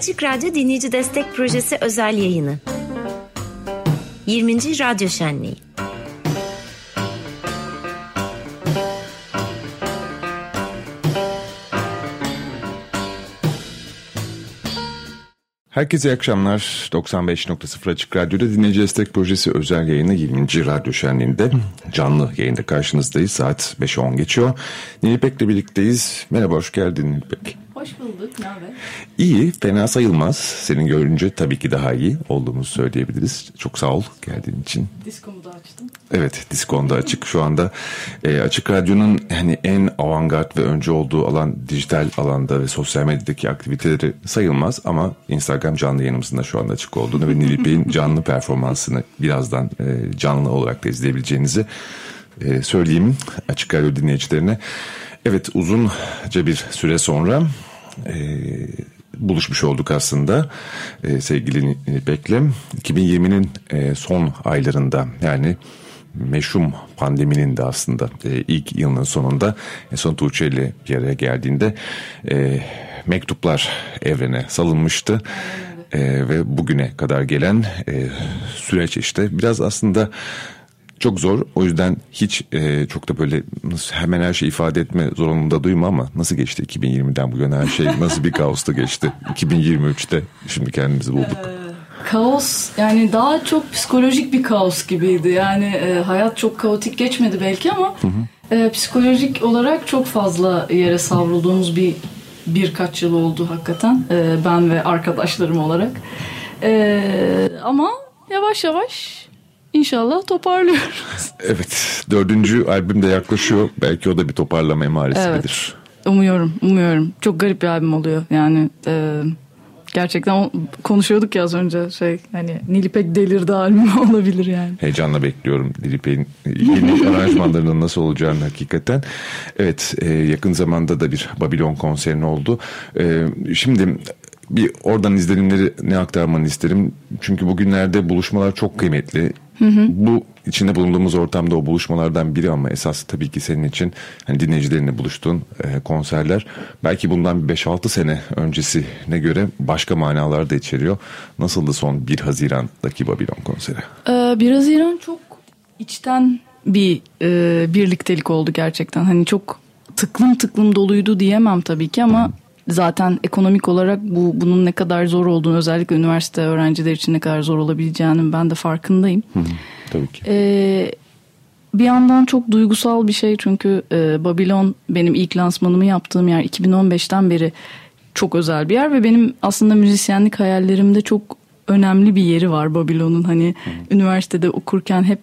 Açık Radyo Dinleyici Destek Projesi özel yayını. 20. Radyo Şenliği. Herkese iyi akşamlar. 95.0 Açık Radyo'da Dinleyici Destek Projesi özel yayını 20. Radyo Şenliği'nde canlı yayında karşınızdayız. Saat 5'e 10 geçiyor. Nilipek'le birlikteyiz. Merhaba, hoş geldin Nilipek. Hoş bulduk, ne haber? İyi, fena sayılmaz. Senin görünce tabii ki daha iyi olduğumuzu söyleyebiliriz. Çok sağ ol geldiğin için. Diskomu da açtım. Evet, diskonda açık. Şu anda e, Açık Radyo'nun hani en avantgard ve önce olduğu alan dijital alanda ve sosyal medyadaki aktiviteleri sayılmaz ama Instagram canlı yayınımızın da şu anda açık olduğunu ve Nilipek'in canlı performansını birazdan e, canlı olarak da izleyebileceğinizi e, söyleyeyim Açık Radyo dinleyicilerine. Evet, uzunca bir süre sonra e, buluşmuş olduk aslında e, sevgili Nilpek'le. 2020'nin e, son aylarında yani meşhum pandeminin de aslında e, ilk yılının sonunda en son Tuğçe ile bir araya geldiğinde e, mektuplar evrene salınmıştı. E, ve bugüne kadar gelen e, süreç işte biraz aslında çok zor. O yüzden hiç e, çok da böyle nasıl, hemen her şeyi ifade etme zorunluluğunda duyma ama nasıl geçti 2020'den bu yana her şey nasıl bir kaosta geçti 2023'te şimdi kendimizi bulduk. Kaos yani daha çok psikolojik bir kaos gibiydi. Yani e, hayat çok kaotik geçmedi belki ama E, psikolojik olarak çok fazla yere savrulduğumuz bir birkaç yıl oldu hakikaten. E, ben ve arkadaşlarım olarak. E, ama yavaş yavaş İnşallah toparlıyoruz. Evet dördüncü albüm de yaklaşıyor. Belki o da bir toparlama emaresi Evet. midir? Umuyorum, umuyorum. Çok garip bir albüm oluyor. Yani e, gerçekten konuşuyorduk ya az önce şey hani Nilipek delirdi albüm olabilir yani. Heyecanla bekliyorum Dilipek'in yeni aranjmanlarının nasıl olacağını hakikaten. Evet e, yakın zamanda da bir Babylon konserin oldu. E, şimdi bir oradan izlenimleri ne aktarmanı isterim. Çünkü bugünlerde buluşmalar çok kıymetli. Bu içinde bulunduğumuz ortamda o buluşmalardan biri ama esas tabii ki senin için hani dinleyicilerinle buluştuğun e, konserler belki bundan bir 5-6 sene öncesine göre başka manalar da içeriyor. Nasıldı son 1 Haziran'daki Babylon konseri? Ee, 1 Haziran çok içten bir e, birliktelik oldu gerçekten. Hani çok tıklım tıklım doluydu diyemem tabii ki ama zaten ekonomik olarak bu bunun ne kadar zor olduğunu özellikle üniversite öğrenciler için ne kadar zor olabileceğinin ben de farkındayım. Tabii ki. Ee, bir yandan çok duygusal bir şey çünkü e, Babylon benim ilk lansmanımı yaptığım yer 2015'ten beri çok özel bir yer ve benim aslında müzisyenlik hayallerimde çok önemli bir yeri var Babylon'un hani üniversitede okurken hep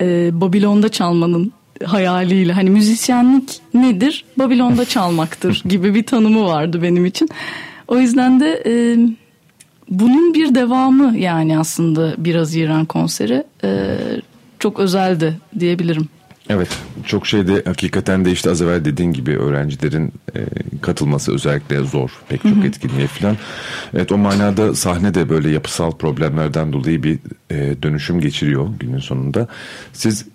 e, Babylon'da çalmanın hayaliyle hani müzisyenlik nedir Babylon'da çalmaktır gibi bir tanımı vardı benim için o yüzden de e, bunun bir devamı yani aslında 1 Haziran konseri e, çok özeldi diyebilirim. Evet çok şeyde hakikaten de işte az evvel dediğin gibi öğrencilerin e, katılması özellikle zor pek çok etkinliğe falan. Evet o manada sahne de böyle yapısal problemlerden dolayı bir e, dönüşüm geçiriyor günün sonunda. Siz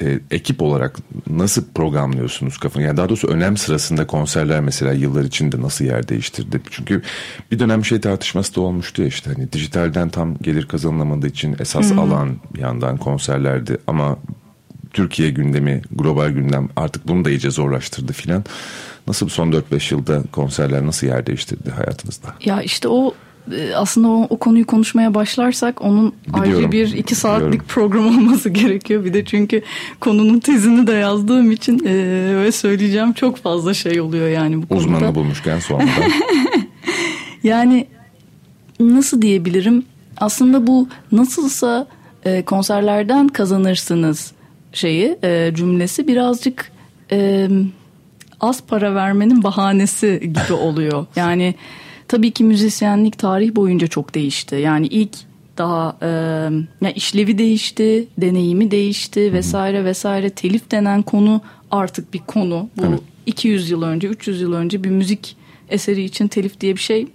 e, ekip olarak nasıl programlıyorsunuz kafanı? Yani daha doğrusu önem sırasında konserler mesela yıllar içinde nasıl yer değiştirdi? Çünkü bir dönem şey tartışması da olmuştu ya işte hani dijitalden tam gelir kazanılamadığı için esas alan bir yandan konserlerdi ama Türkiye gündemi, global gündem artık bunu da iyice zorlaştırdı filan. Nasıl son 4-5 yılda konserler nasıl yer değiştirdi hayatınızda? Ya işte o aslında o, o konuyu konuşmaya başlarsak onun Biliyorum, ayrı bir iki saatlik biliyorum. program olması gerekiyor. Bir de çünkü konunun tezini de yazdığım için e, ve söyleyeceğim çok fazla şey oluyor yani bu konuda. Uzmanını bulmuşken sonradan. Yani nasıl diyebilirim? Aslında bu nasılsa e, konserlerden kazanırsınız şeyi e, cümlesi birazcık e, az para vermenin bahanesi gibi oluyor. Yani tabii ki müzisyenlik tarih boyunca çok değişti. Yani ilk daha e, ya işlevi değişti, deneyimi değişti vesaire vesaire. Telif denen konu artık bir konu. Bu Evet. 200 yıl önce, 300 yıl önce bir müzik eseri için telif diye bir şey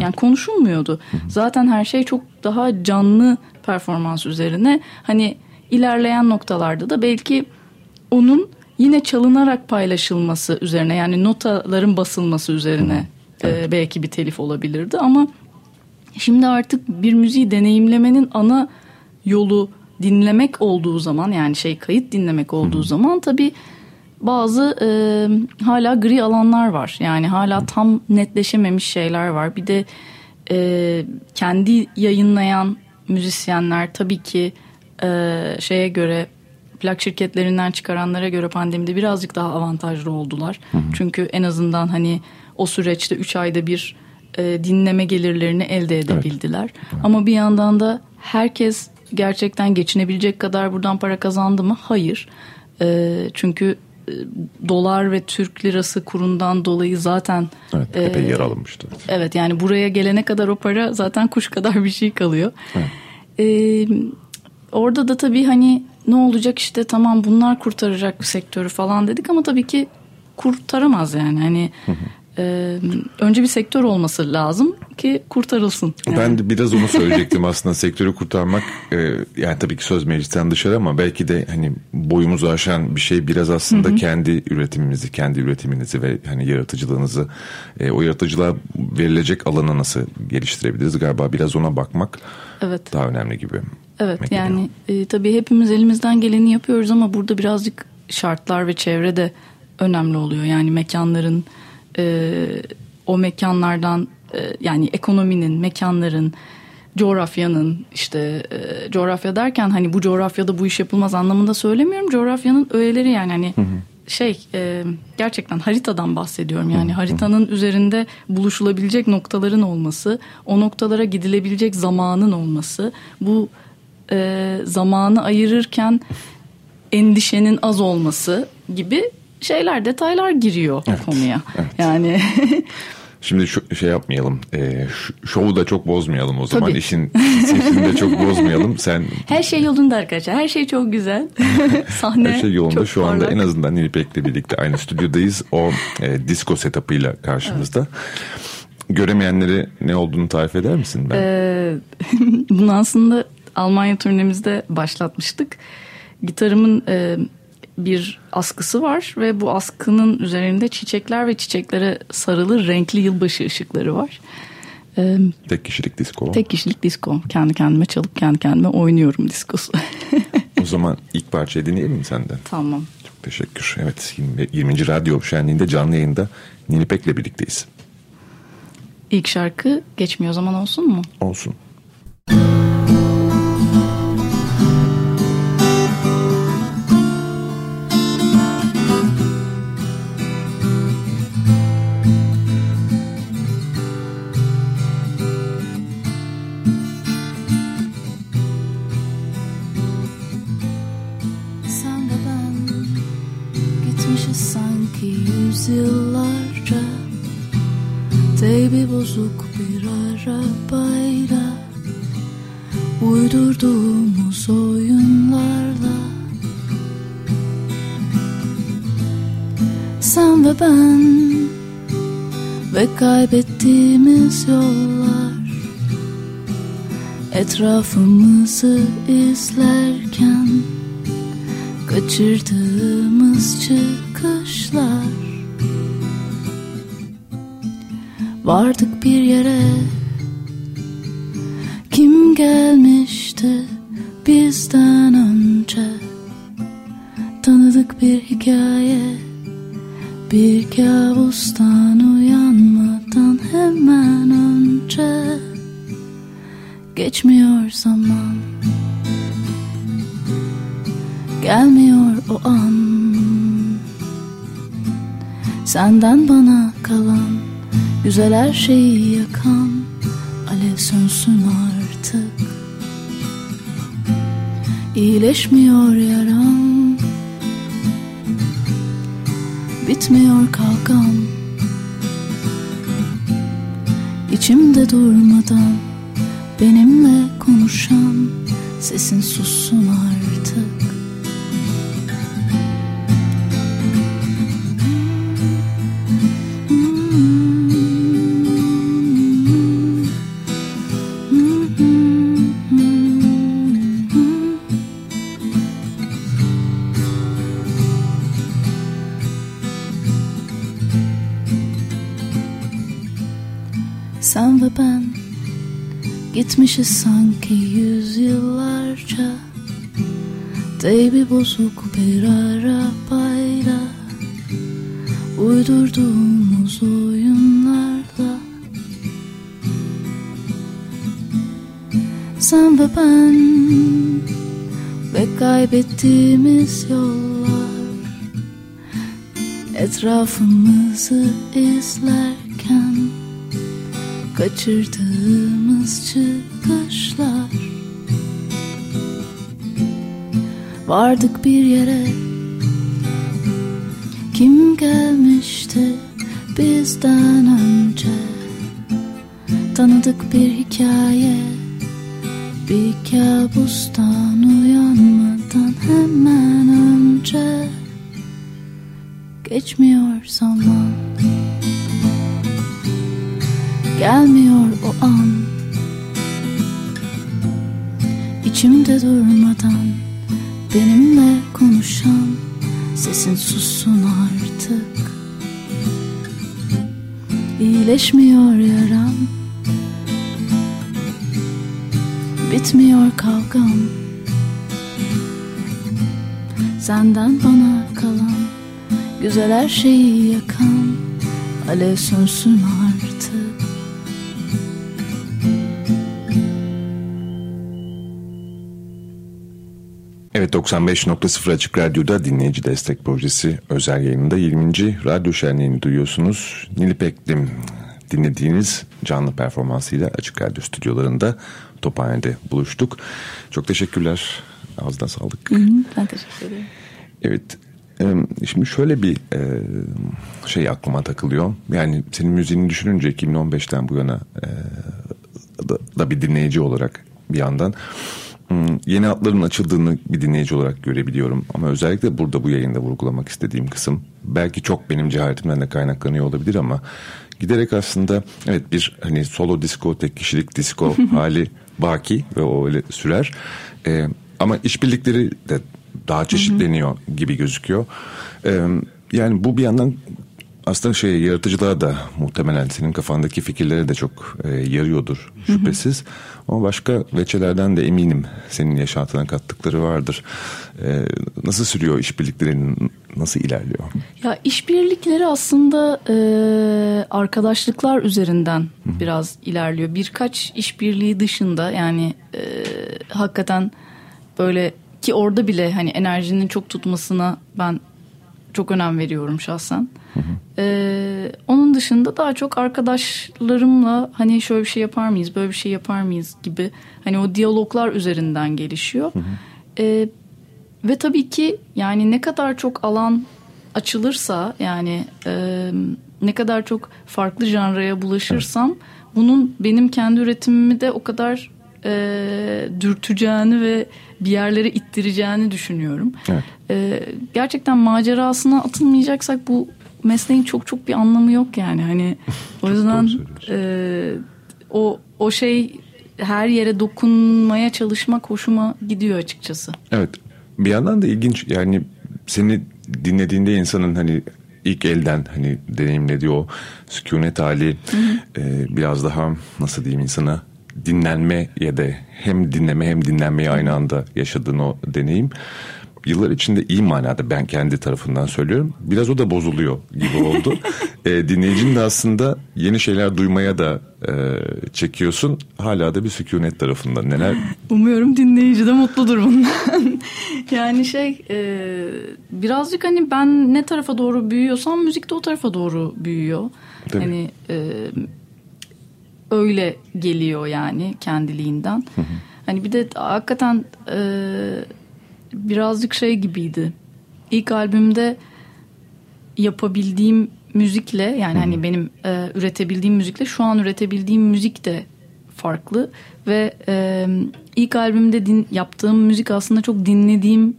yani konuşulmuyordu. Zaten her şey çok daha canlı performans üzerine. Hani ilerleyen noktalarda da belki onun yine çalınarak paylaşılması üzerine yani notaların basılması üzerine e, belki bir telif olabilirdi ama Şimdi artık bir müziği deneyimlemenin ana yolu dinlemek olduğu zaman yani şey kayıt dinlemek olduğu Hı. zaman tabii bazı e, hala gri alanlar var. Yani hala tam netleşememiş şeyler var. Bir de e, kendi yayınlayan müzisyenler tabii ki e, şeye göre plak şirketlerinden çıkaranlara göre pandemide birazcık daha avantajlı oldular. Hı hı. Çünkü en azından hani o süreçte 3 ayda bir e, dinleme gelirlerini elde edebildiler. Evet. Ama bir yandan da herkes gerçekten geçinebilecek kadar buradan para kazandı mı? Hayır. E, çünkü e, dolar ve Türk lirası kurundan dolayı zaten evet, epey e, yer alınmıştı. Evet yani buraya gelene kadar o para zaten kuş kadar bir şey kalıyor. Evet. E, orada da tabii hani ne olacak işte tamam bunlar kurtaracak sektörü falan dedik ama tabii ki kurtaramaz yani. Hani hı hı e, önce bir sektör olması lazım ki kurtarılsın. Yani. Ben de biraz onu söyleyecektim aslında sektörü kurtarmak e, yani tabii ki söz meclisten dışarı ama belki de hani boyumuzu aşan bir şey biraz aslında hı hı. kendi üretimimizi, kendi üretiminizi ve hani yaratıcılığınızı e, o yaratıcılığa verilecek alanı nasıl geliştirebiliriz galiba biraz ona bakmak evet. daha önemli gibi. Evet Mesela. yani e, tabii hepimiz elimizden geleni yapıyoruz ama burada birazcık şartlar ve çevre de önemli oluyor. Yani mekanların e, o mekanlardan e, yani ekonominin, mekanların, coğrafyanın işte e, coğrafya derken hani bu coğrafyada bu iş yapılmaz anlamında söylemiyorum. Coğrafyanın öğeleri yani hani hı hı. şey e, gerçekten haritadan bahsediyorum. Yani hı haritanın üzerinde buluşulabilecek noktaların olması, o noktalara gidilebilecek zamanın olması, bu e, zamanı ayırırken endişenin az olması gibi şeyler detaylar giriyor evet, konuya. Evet. Yani Şimdi şu, şey yapmayalım. E, şovu da çok bozmayalım o zaman. Tabii. İşin sesini de çok bozmayalım. Sen Her şey yolunda arkadaşlar. Her şey çok güzel. Sahne Her şey yolunda. Çok Şu anda en azından Nilipek'le birlikte aynı stüdyodayız. O e, disco setup'ıyla karşımızda. Evet. Göremeyenlere ne olduğunu tarif eder misin? Ben? Ee, bunu aslında Almanya turnemizde başlatmıştık. Gitarımın e, bir askısı var ve bu askının üzerinde çiçekler ve çiçeklere sarılı renkli yılbaşı ışıkları var. Ee, tek kişilik disco. Tek kişilik disco. Kendi kendime çalıp kendi kendime oynuyorum diskosu. o zaman ilk parçayı dinleyelim mi senden? Tamam. Çok teşekkür. Evet 20. 20. Radyo Şenliği'nde canlı yayında Nilipek'le birlikteyiz. İlk şarkı geçmiyor zaman olsun mu? Olsun. Yüzyıllarca. Teybi bozuk bir arabayla Uydurduğumuz oyunlarla. Sen ve ben Ve kaybettiğimiz yollar. Etrafımızı izlerken Kaçırdığımız çıkışlar Vardık bir yere. Kim gelmişti bizden önce? Tanıdık bir hikaye Bir kabustan uyanmadan hemen önce. Geçmiyor zaman Gelmiyor o an. Senden bana kalan Güzel her şeyi yakan alev sönsün artık. İyileşmiyor yaram Bitmiyor kavgam İçimde durmadan benimle konuşan sesin sussun artık Gitmişiz sanki yüzyıllarca. Deybi bozuk bir arabayla Uydurduğumuz oyunlarla Sen ve ben Ve kaybettiğimiz yollar Etrafımızı izlerken Kaçırdığımız çıkışlar. Vardık bir yere. Kim gelmişti bizden önce? Tanıdık bir hikaye. Bir kabustan uyanmadan hemen önce. Geçmiyor zaman Gelmiyor o an. İçimde durmadan Benimle konuşan Sesin sussun artık. İyileşmiyor yaram. Bitmiyor kavgam. Senden bana kalan Güzel her şeyi yakan Alev sönsün artık Evet 95.0 Açık Radyo'da dinleyici destek projesi özel yayınında 20. Radyo Şenliği'ni duyuyorsunuz. Nilipek'lim dinlediğiniz canlı performansıyla Açık Radyo stüdyolarında Tophane'de buluştuk. Çok teşekkürler. Ağzına sağlık. Hı hı, ben teşekkür ederim. Evet. Şimdi şöyle bir şey aklıma takılıyor. Yani senin müziğini düşününce 2015'ten bu yana da bir dinleyici olarak bir yandan yeni hatların açıldığını bir dinleyici olarak görebiliyorum. Ama özellikle burada bu yayında vurgulamak istediğim kısım belki çok benim cehaletimden de kaynaklanıyor olabilir ama giderek aslında evet bir hani solo disco tek kişilik disco hali baki ve o öyle sürer. Ee, ama işbirlikleri de daha çeşitleniyor gibi gözüküyor. Ee, yani bu bir yandan aslında şey yaratıcılığa da muhtemelen senin kafandaki fikirlere de çok e, yarıyordur şüphesiz. Hı hı. Ama başka veçelerden de eminim senin yaşantına kattıkları vardır. E, nasıl sürüyor işbirliklerin nasıl ilerliyor? Ya işbirlikleri aslında e, arkadaşlıklar üzerinden hı hı. biraz ilerliyor. Birkaç işbirliği dışında yani e, hakikaten böyle ki orada bile hani enerjinin çok tutmasına ben çok önem veriyorum şahsen. Hı. Ee, onun dışında daha çok arkadaşlarımla hani şöyle bir şey yapar mıyız, böyle bir şey yapar mıyız gibi hani o diyaloglar üzerinden gelişiyor. Ee, ve tabii ki yani ne kadar çok alan açılırsa yani e, ne kadar çok farklı janraya bulaşırsam bunun benim kendi üretimimi de o kadar e, dürteceğini ve bir yerlere ittireceğini düşünüyorum. Evet. E, gerçekten macerasına atılmayacaksak bu mesleğin çok çok bir anlamı yok yani. Hani o yüzden e, o o şey her yere dokunmaya çalışmak hoşuma gidiyor açıkçası. Evet. Bir yandan da ilginç yani seni dinlediğinde insanın hani ilk elden hani deneyimlediği o sükunet hali hı hı. E, biraz daha nasıl diyeyim insana dinlenme ya da hem dinleme hem dinlenmeyi aynı anda yaşadığın o deneyim yıllar içinde iyi manada ben kendi tarafından söylüyorum. Biraz o da bozuluyor gibi oldu. e, dinleyicinin de aslında yeni şeyler duymaya da e, çekiyorsun. Hala da bir sükunet tarafından neler? Umuyorum dinleyici de mutludur bundan. yani şey e, birazcık hani ben ne tarafa doğru büyüyorsam müzik de o tarafa doğru büyüyor. Tabii. Hani e, öyle geliyor yani kendiliğinden. Hani bir de hakikaten e, birazcık şey gibiydi. İlk albümde yapabildiğim müzikle yani hani benim e, üretebildiğim müzikle şu an üretebildiğim müzik de farklı ve e, ilk albümde din, yaptığım müzik aslında çok dinlediğim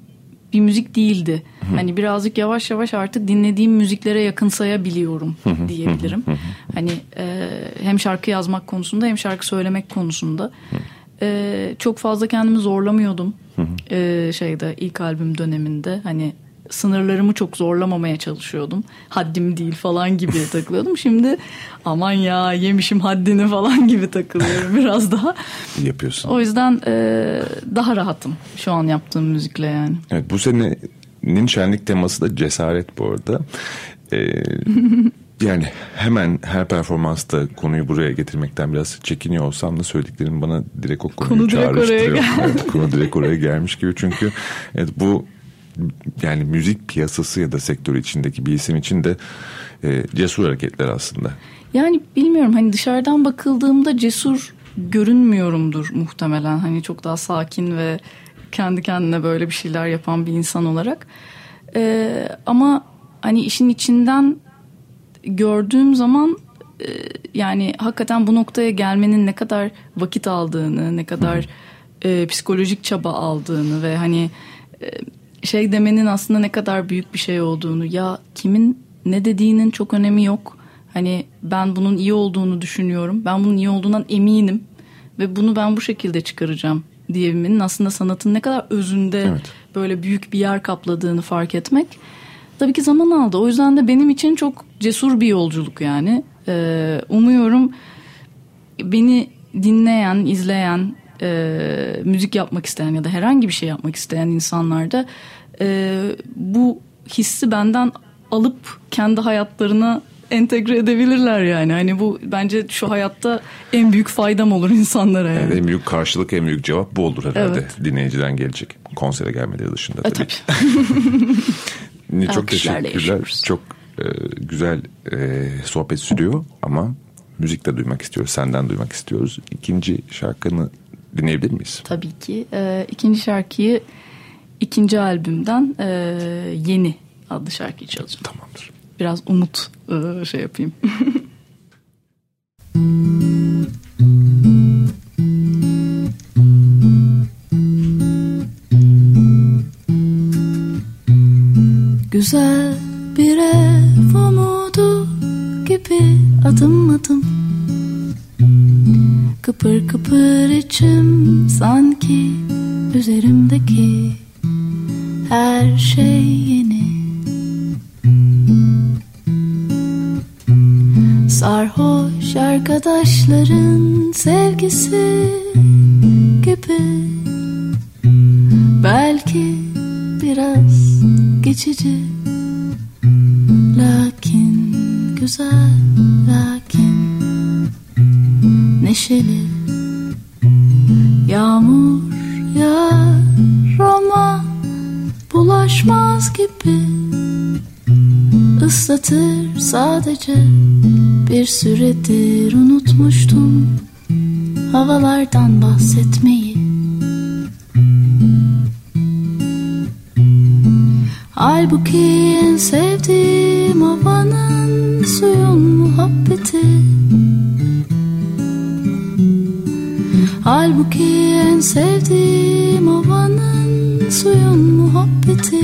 bir müzik değildi. Hani birazcık yavaş yavaş artık dinlediğim müziklere yakınsayabiliyorum diyebilirim. hani e, hem şarkı yazmak konusunda hem şarkı söylemek konusunda. E, çok fazla kendimi zorlamıyordum. E, şeyde ilk albüm döneminde hani sınırlarımı çok zorlamamaya çalışıyordum. Haddim değil falan gibi takılıyordum. Şimdi aman ya yemişim haddini falan gibi takılıyorum biraz daha. Yapıyorsun. O yüzden e, daha rahatım şu an yaptığım müzikle yani. Evet bu senenin şenlik teması da cesaret bu arada. Ee, yani hemen her performansta konuyu buraya getirmekten biraz çekiniyor olsam da söylediklerim bana direkt o konuyu Konu direkt çağrıştırıyor. geldi. evet, konu direkt oraya gelmiş gibi çünkü evet, bu yani müzik piyasası ya da sektörü içindeki bir isim için de e, cesur hareketler aslında. Yani bilmiyorum hani dışarıdan bakıldığımda cesur görünmüyorumdur muhtemelen. Hani çok daha sakin ve kendi kendine böyle bir şeyler yapan bir insan olarak. Ee, ama hani işin içinden gördüğüm zaman e, yani hakikaten bu noktaya gelmenin ne kadar vakit aldığını, ne kadar e, psikolojik çaba aldığını ve hani e, şey demenin aslında ne kadar büyük bir şey olduğunu ya kimin ne dediğinin çok önemi yok. Hani ben bunun iyi olduğunu düşünüyorum. Ben bunun iyi olduğundan eminim ve bunu ben bu şekilde çıkaracağım diyebilmenin aslında sanatın ne kadar özünde Evet. böyle büyük bir yer kapladığını fark etmek tabii ki zaman aldı. O yüzden de benim için çok cesur bir yolculuk yani. Ee, umuyorum beni dinleyen, izleyen, e, müzik yapmak isteyen ya da herhangi bir şey yapmak isteyen insanlar da e, bu hissi benden alıp kendi hayatlarına entegre edebilirler yani. Hani bu bence şu hayatta en büyük faydam olur insanlara yani. Yani en büyük karşılık en büyük cevap bu olur herhalde Evet. dinleyiciden gelecek konsere gelmeleri dışında E, tabii. çok teşekkürler. yaşıyoruz. Çok e, güzel e, sohbet sürüyor ama müzik de duymak istiyoruz. Senden duymak istiyoruz. İkinci şarkını dinleyebilir miyiz? Tabii ki. Ee, ikinci şarkıyı ikinci albümden e, Yeni adlı şarkıyı çalacağım. Tamamdır. Biraz umut e, şey yapayım. Güzel bir ev umudu gibi adım adım. Kıpır kıpır içim sanki üzerimdeki her şey süredir unutmuştum Havalardan bahsetmeyi. Halbuki en sevdiğim havanın suyun muhabbeti. Halbuki en sevdiğim havanın suyun muhabbeti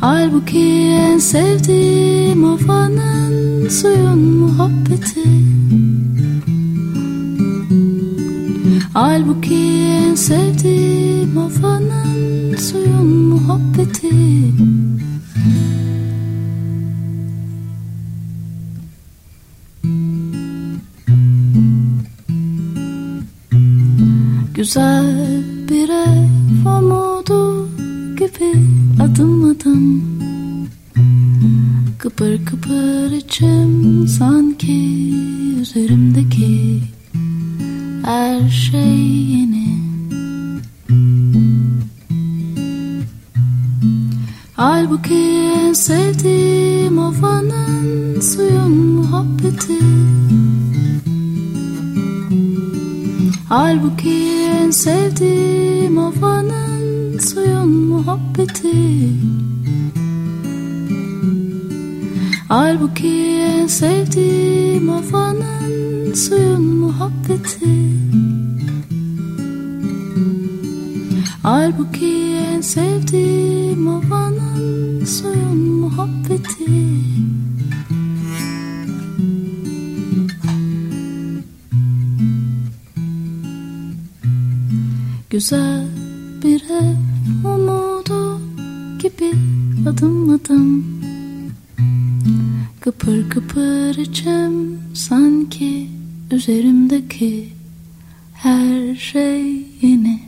Halbuki en sevdiğim havanın suyun muhabbeti. Halbuki en sevdiğim havanın suyun muhabbeti. Güzel adım Kıpır kıpır içim sanki üzerimdeki her şey yeni. Halbuki en sevdiğim havanın suyun muhabbeti. Halbuki en sevdiğim havanın suyun muhabbeti Halbuki en sevdiğim havanın suyun muhabbeti. Halbuki en sevdiğim havanın suyun muhabbeti. Güzel bir ev adım adım Kıpır kıpır içim sanki üzerimdeki her şey yeni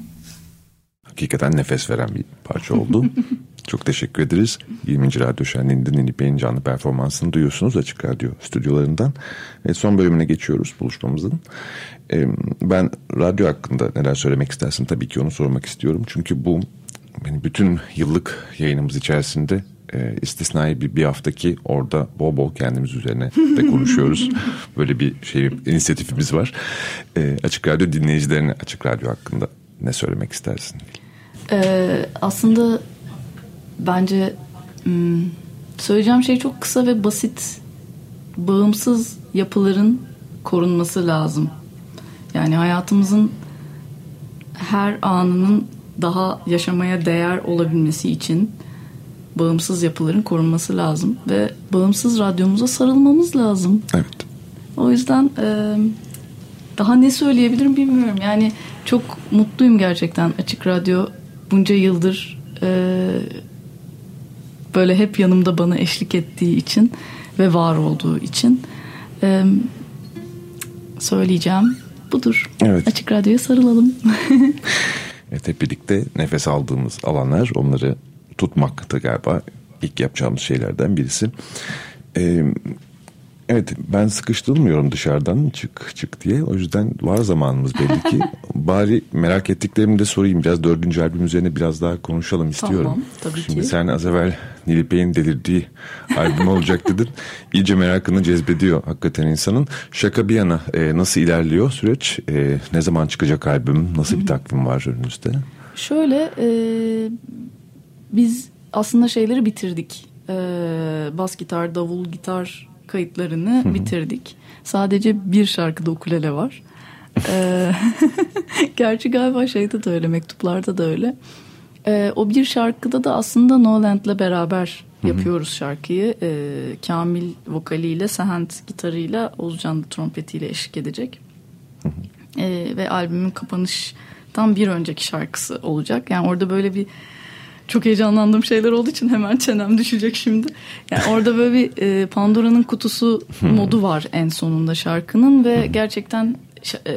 Hakikaten nefes veren bir parça oldu. Çok teşekkür ederiz. 20. Radyo Şenliği'nde Nilip Bey'in canlı performansını duyuyorsunuz Açık Radyo stüdyolarından. Ve son bölümüne geçiyoruz buluşmamızın. Ee, ben radyo hakkında neler söylemek istersin tabii ki onu sormak istiyorum. Çünkü bu benim bütün yıllık yayınımız içerisinde e, istisnai bir, bir haftaki orada bol bol kendimiz üzerine de konuşuyoruz. Böyle bir şey inisiyatifimiz var. E, açık Radyo dinleyicilerine Açık Radyo hakkında ne söylemek istersin? Ee, aslında bence hmm, söyleyeceğim şey çok kısa ve basit. Bağımsız yapıların korunması lazım. Yani hayatımızın her anının daha yaşamaya değer olabilmesi için bağımsız yapıların korunması lazım ve bağımsız radyomuza sarılmamız lazım. Evet. O yüzden e, daha ne söyleyebilirim bilmiyorum. Yani çok mutluyum gerçekten Açık Radyo bunca yıldır e, böyle hep yanımda bana eşlik ettiği için ve var olduğu için e, söyleyeceğim budur. Evet. Açık Radyo'ya sarılalım. Evet hep birlikte nefes aldığımız alanlar onları tutmak da galiba ilk yapacağımız şeylerden birisi. Ee, evet ben sıkıştırılmıyorum dışarıdan çık çık diye. O yüzden var zamanımız belli ki. Bari merak ettiklerimi de sorayım. Biraz dördüncü albüm üzerine biraz daha konuşalım istiyorum. Tamam, tabii Şimdi ki. sen az evvel Nilip Bey'in delirdiği albüm olacak dedin. İyice merakını cezbediyor hakikaten insanın. Şaka bir yana e, nasıl ilerliyor süreç? E, ne zaman çıkacak albüm? Nasıl bir takvim var önünüzde? Şöyle e, biz aslında şeyleri bitirdik. E, bas gitar, davul gitar kayıtlarını bitirdik. Sadece bir şarkıda ukulele var. E, gerçi galiba şeyde de öyle, mektuplarda da öyle. E, o bir şarkıda da aslında Noland'la beraber yapıyoruz şarkıyı. E, Kamil vokaliyle, Sehent gitarıyla, Oğuzcan da trompetiyle eşlik edecek. E, ve albümün kapanıştan bir önceki şarkısı olacak. Yani orada böyle bir çok heyecanlandığım şeyler olduğu için hemen çenem düşecek şimdi. Yani orada böyle bir e, Pandora'nın kutusu modu var en sonunda şarkının ve gerçekten ş- e,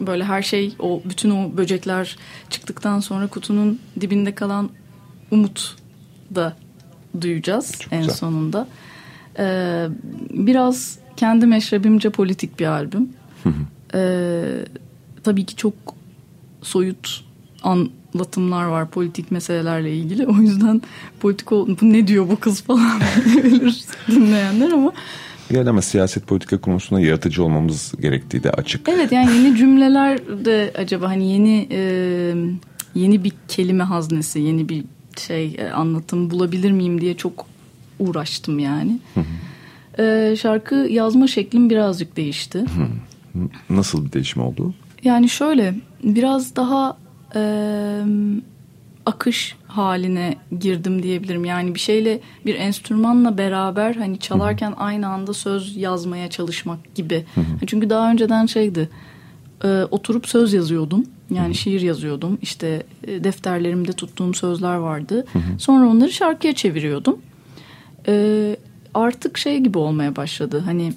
böyle her şey o bütün o böcekler çıktıktan sonra kutunun dibinde kalan umut da duyacağız en güzel. sonunda. E, biraz kendi meşrebimce politik bir albüm. E, tabii ki çok soyut anlatımlar var politik meselelerle ilgili. O yüzden politik ol- bu ne diyor bu kız falan diyebilir dinleyenler ama Yani ama siyaset politika konusunda yaratıcı olmamız gerektiği de açık. evet yani yeni cümleler de acaba hani yeni e, yeni bir kelime haznesi, yeni bir şey e, anlatım bulabilir miyim diye çok uğraştım yani. E, şarkı yazma şeklim birazcık değişti. Nasıl bir değişim oldu? Yani şöyle biraz daha e, akış haline girdim diyebilirim. Yani bir şeyle bir enstrümanla beraber hani çalarken aynı anda söz yazmaya çalışmak gibi. Çünkü daha önceden şeydi e, oturup söz yazıyordum. Yani şiir yazıyordum. İşte e, defterlerimde tuttuğum sözler vardı. Sonra onları şarkıya çeviriyordum. E, artık şey gibi olmaya başladı. Hani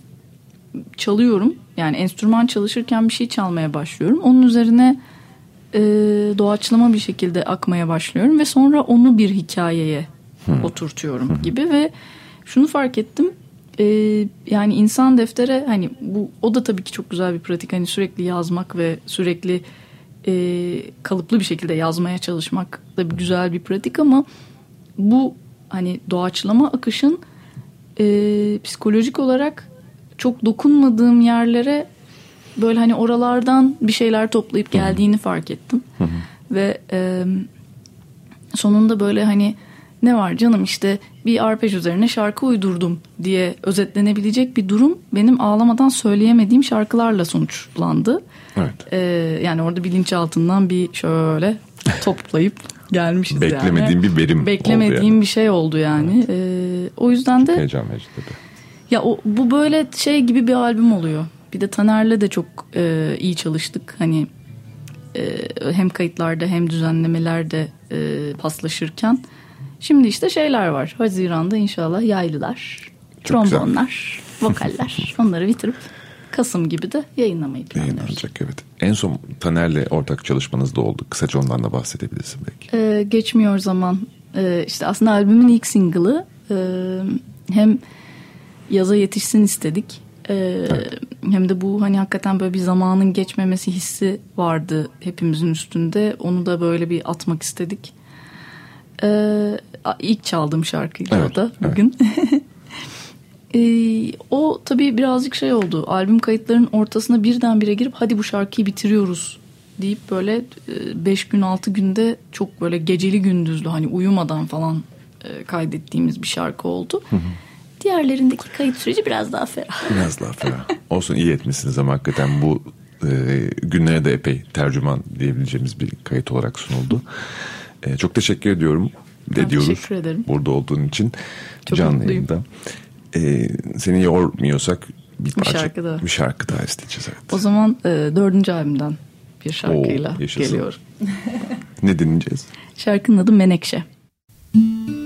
çalıyorum. Yani enstrüman çalışırken bir şey çalmaya başlıyorum. Onun üzerine e, doğaçlama bir şekilde akmaya başlıyorum ve sonra onu bir hikayeye oturtuyorum gibi ve şunu fark ettim. E, yani insan deftere hani bu o da tabii ki çok güzel bir pratik. Hani sürekli yazmak ve sürekli e, kalıplı bir şekilde yazmaya çalışmak da bir güzel bir pratik ama bu hani doğaçlama akışın e, psikolojik olarak çok dokunmadığım yerlere böyle hani oralardan bir şeyler toplayıp geldiğini fark ettim. Ve e, sonunda böyle hani ne var canım işte bir arpej üzerine şarkı uydurdum diye özetlenebilecek bir durum benim ağlamadan söyleyemediğim şarkılarla sonuçlandı. Evet. E, yani orada bilinçaltından bir şöyle toplayıp gelmişiz yani. Beklemediğim bir verim oldu Beklemediğim yani. bir şey oldu yani. E, o yüzden de Heyecan verici tabii. ya o, bu böyle şey gibi bir albüm oluyor. Bir de Taner'le de çok e, iyi çalıştık. Hani e, hem kayıtlarda hem düzenlemelerde e, paslaşırken Şimdi işte şeyler var. Haziran'da inşallah yaylılar, Çok güzel. trombonlar, vokaller onları bitirip Kasım gibi de yayınlamayı planlıyoruz. Yayınlanacak evet. En son Taner'le ortak çalışmanız da oldu. Kısaca ondan da bahsedebilirsin belki. Ee, geçmiyor zaman Ee, işte aslında albümün ilk single'ı Ee, hem yaza yetişsin istedik Ee, hem de bu hani hakikaten böyle bir zamanın geçmemesi hissi vardı hepimizin üstünde. Onu da böyle bir atmak istedik. Ee, ilk çaldığım şarkıydı Evet, o da evet. bugün. Ee, o tabii birazcık şey oldu. Albüm kayıtlarının ortasına birdenbire girip hadi bu şarkıyı bitiriyoruz. deyip böyle 5 gün 6 günde çok böyle geceli gündüzlü hani uyumadan falan e, kaydettiğimiz bir şarkı oldu. Diğerlerindeki kayıt süreci biraz daha ferah. Biraz daha ferah. Olsun iyi etmişsiniz ama hakikaten bu e, günlere de epey tercüman diyebileceğimiz bir kayıt olarak sunuldu. E, çok teşekkür ediyorum. Ben ediyoruz. teşekkür ederim. Burada olduğun için. Çok canlı mutluyum. yayında. E, seni yormuyorsak bir, parça, şarkı daha. bir şarkı daha isteyeceğiz. Evet. O zaman e, dördüncü albümden bir şarkıyla Oo, yaşasın. geliyor. Ne dinleyeceğiz? Şarkının adı Menekşe. Mordur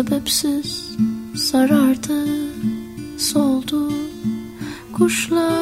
sebepsiz sarardı, soldu. Kuşlar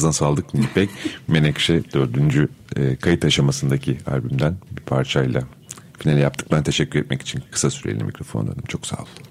ağzına sağlık Nilpek. Menekşe dördüncü e, kayıt aşamasındaki albümden bir parçayla finale yaptık. Ben teşekkür etmek için kısa süreli mikrofon döndüm. Çok sağ ol. Ben teşekkür ederim.